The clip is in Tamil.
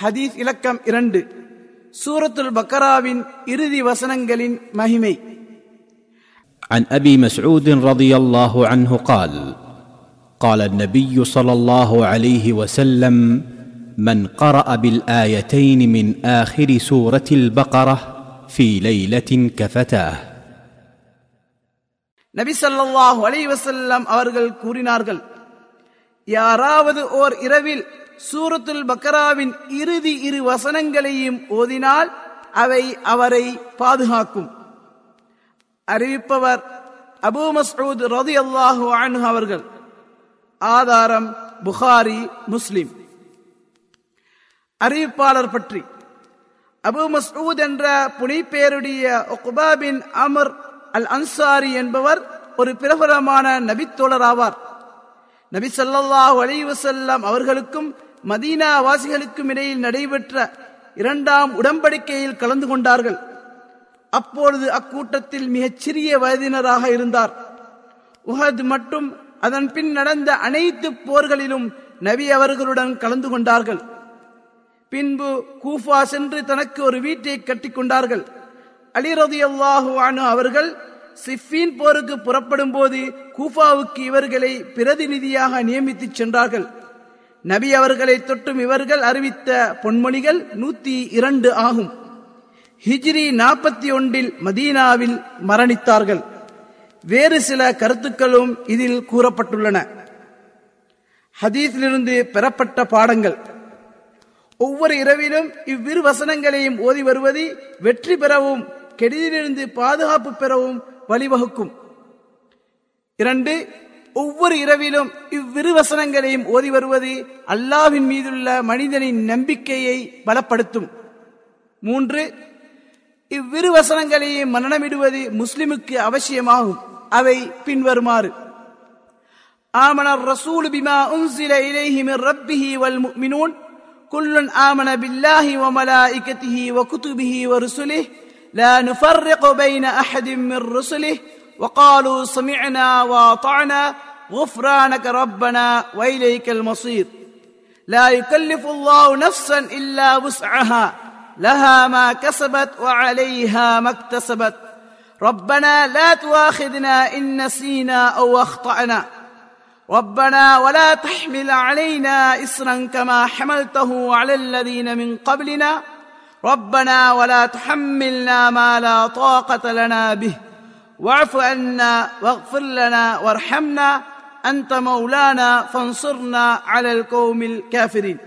ஹதீஸ் இலக்கம் இரண்டு சூரத்துல் பக்கராவின் இறுதி வசனங்களின் மகிமை عن ابي مسعود رضي الله عنه قال قال النبي صلى الله عليه وسلم من قرا بالايتين من اخر سوره البقره في ليله كفتاه நபி ஸல்லல்லாஹு அலைஹி வஸல்லம் அவர்கள் கூறினார்கள் யாராவது ஓர் இரவில் சூரத்துல் பக்கராவின் இறுதி இரு வசனங்களையும் ஓதினால் அவை அவரை பாதுகாக்கும். அறிவிப்பவர் அபூ ரதி ரலியல்லாஹு அன்ஹு அவர்கள். ஆதாரம் புகாரி முஸ்லிம். அறிவிப்பாளர் பற்றி. அபு மஸ்ஊத் என்ற புனைப்பேருடைய உக்பா பின் அமர் அல் அன்சாரி என்பவர் ஒரு பிரபலமான நபித்தோழர் ஆவார் நபி சொல்லாஹ் அலைஹி அவர்களுக்கும் மதீனா வாசிகளுக்கும் இடையில் நடைபெற்ற இரண்டாம் உடன்படிக்கையில் கலந்து கொண்டார்கள். அப்பொழுது அக்கூட்டத்தில் மிகச் சிறிய வயதினராக இருந்தார். உஹத் மற்றும் அதன் பின் நடந்த அனைத்து போர்களிலும் நபி அவர்களுடன் கலந்து கொண்டார்கள். பின்பு கூஃபா சென்று தனக்கு ஒரு வீட்டை கட்டிக் கொண்டார்கள். அலி அவர்கள் சிஃபின் போருக்கு புறப்படும் போது கூஃபாவுக்கு இவர்களை பிரதிநிதியாக நியமித்து சென்றார்கள். நபி அவர்களை தொட்டும் இவர்கள் அறிவித்த பொன்மொழிகள் நூத்தி இரண்டு ஆகும். ஹிஜ்ரி நாற்பத்தி ஒன்றில் மதீனாவில் மரணித்தார்கள். வேறு சில கருத்துக்களும் இதில் கூறப்பட்டுள்ளன. ஹதீஸிலிருந்து பெறப்பட்ட பாடங்கள். ஒவ்வொரு இரவிலும் இவ்விரு வசனங்களையும் ஓதி வருவது வெற்றி பெறவும் கெடுதியிலிருந்து பாதுகாப்பு பெறவும் வழிவகுக்கும். இரண்டு ஒவ்வொரு இரவிலும் இவ்விரு வசனங்களையும் ஓதி வருவது அல்லாவின் மீதுள்ள மனிதனின் நம்பிக்கையை பலப்படுத்தும் மூன்று இவ்விரு வசனங்களையும் மரணமிடுவது முஸ்லிமுக்கு அவசியமாகும் அவை பின்வருமாறு آمن الرسول بما أنزل إليه من ربه والمؤمنون كل آمن بالله وملائكته وكتبه ورسله لا نفرق بين أحد من رسله وقالوا سمعنا وأطعنا غفرانك ربنا وإليك المصير. لا يكلف الله نفسا إلا وسعها لها ما كسبت وعليها ما اكتسبت. ربنا لا تواخذنا إن نسينا أو أخطأنا. ربنا ولا تحمل علينا إسرا كما حملته على الذين من قبلنا. ربنا ولا تحملنا ما لا طاقة لنا به. واعف عنا واغفر لنا وارحمنا أنت مولانا فانصرنا على القوم الكافرين.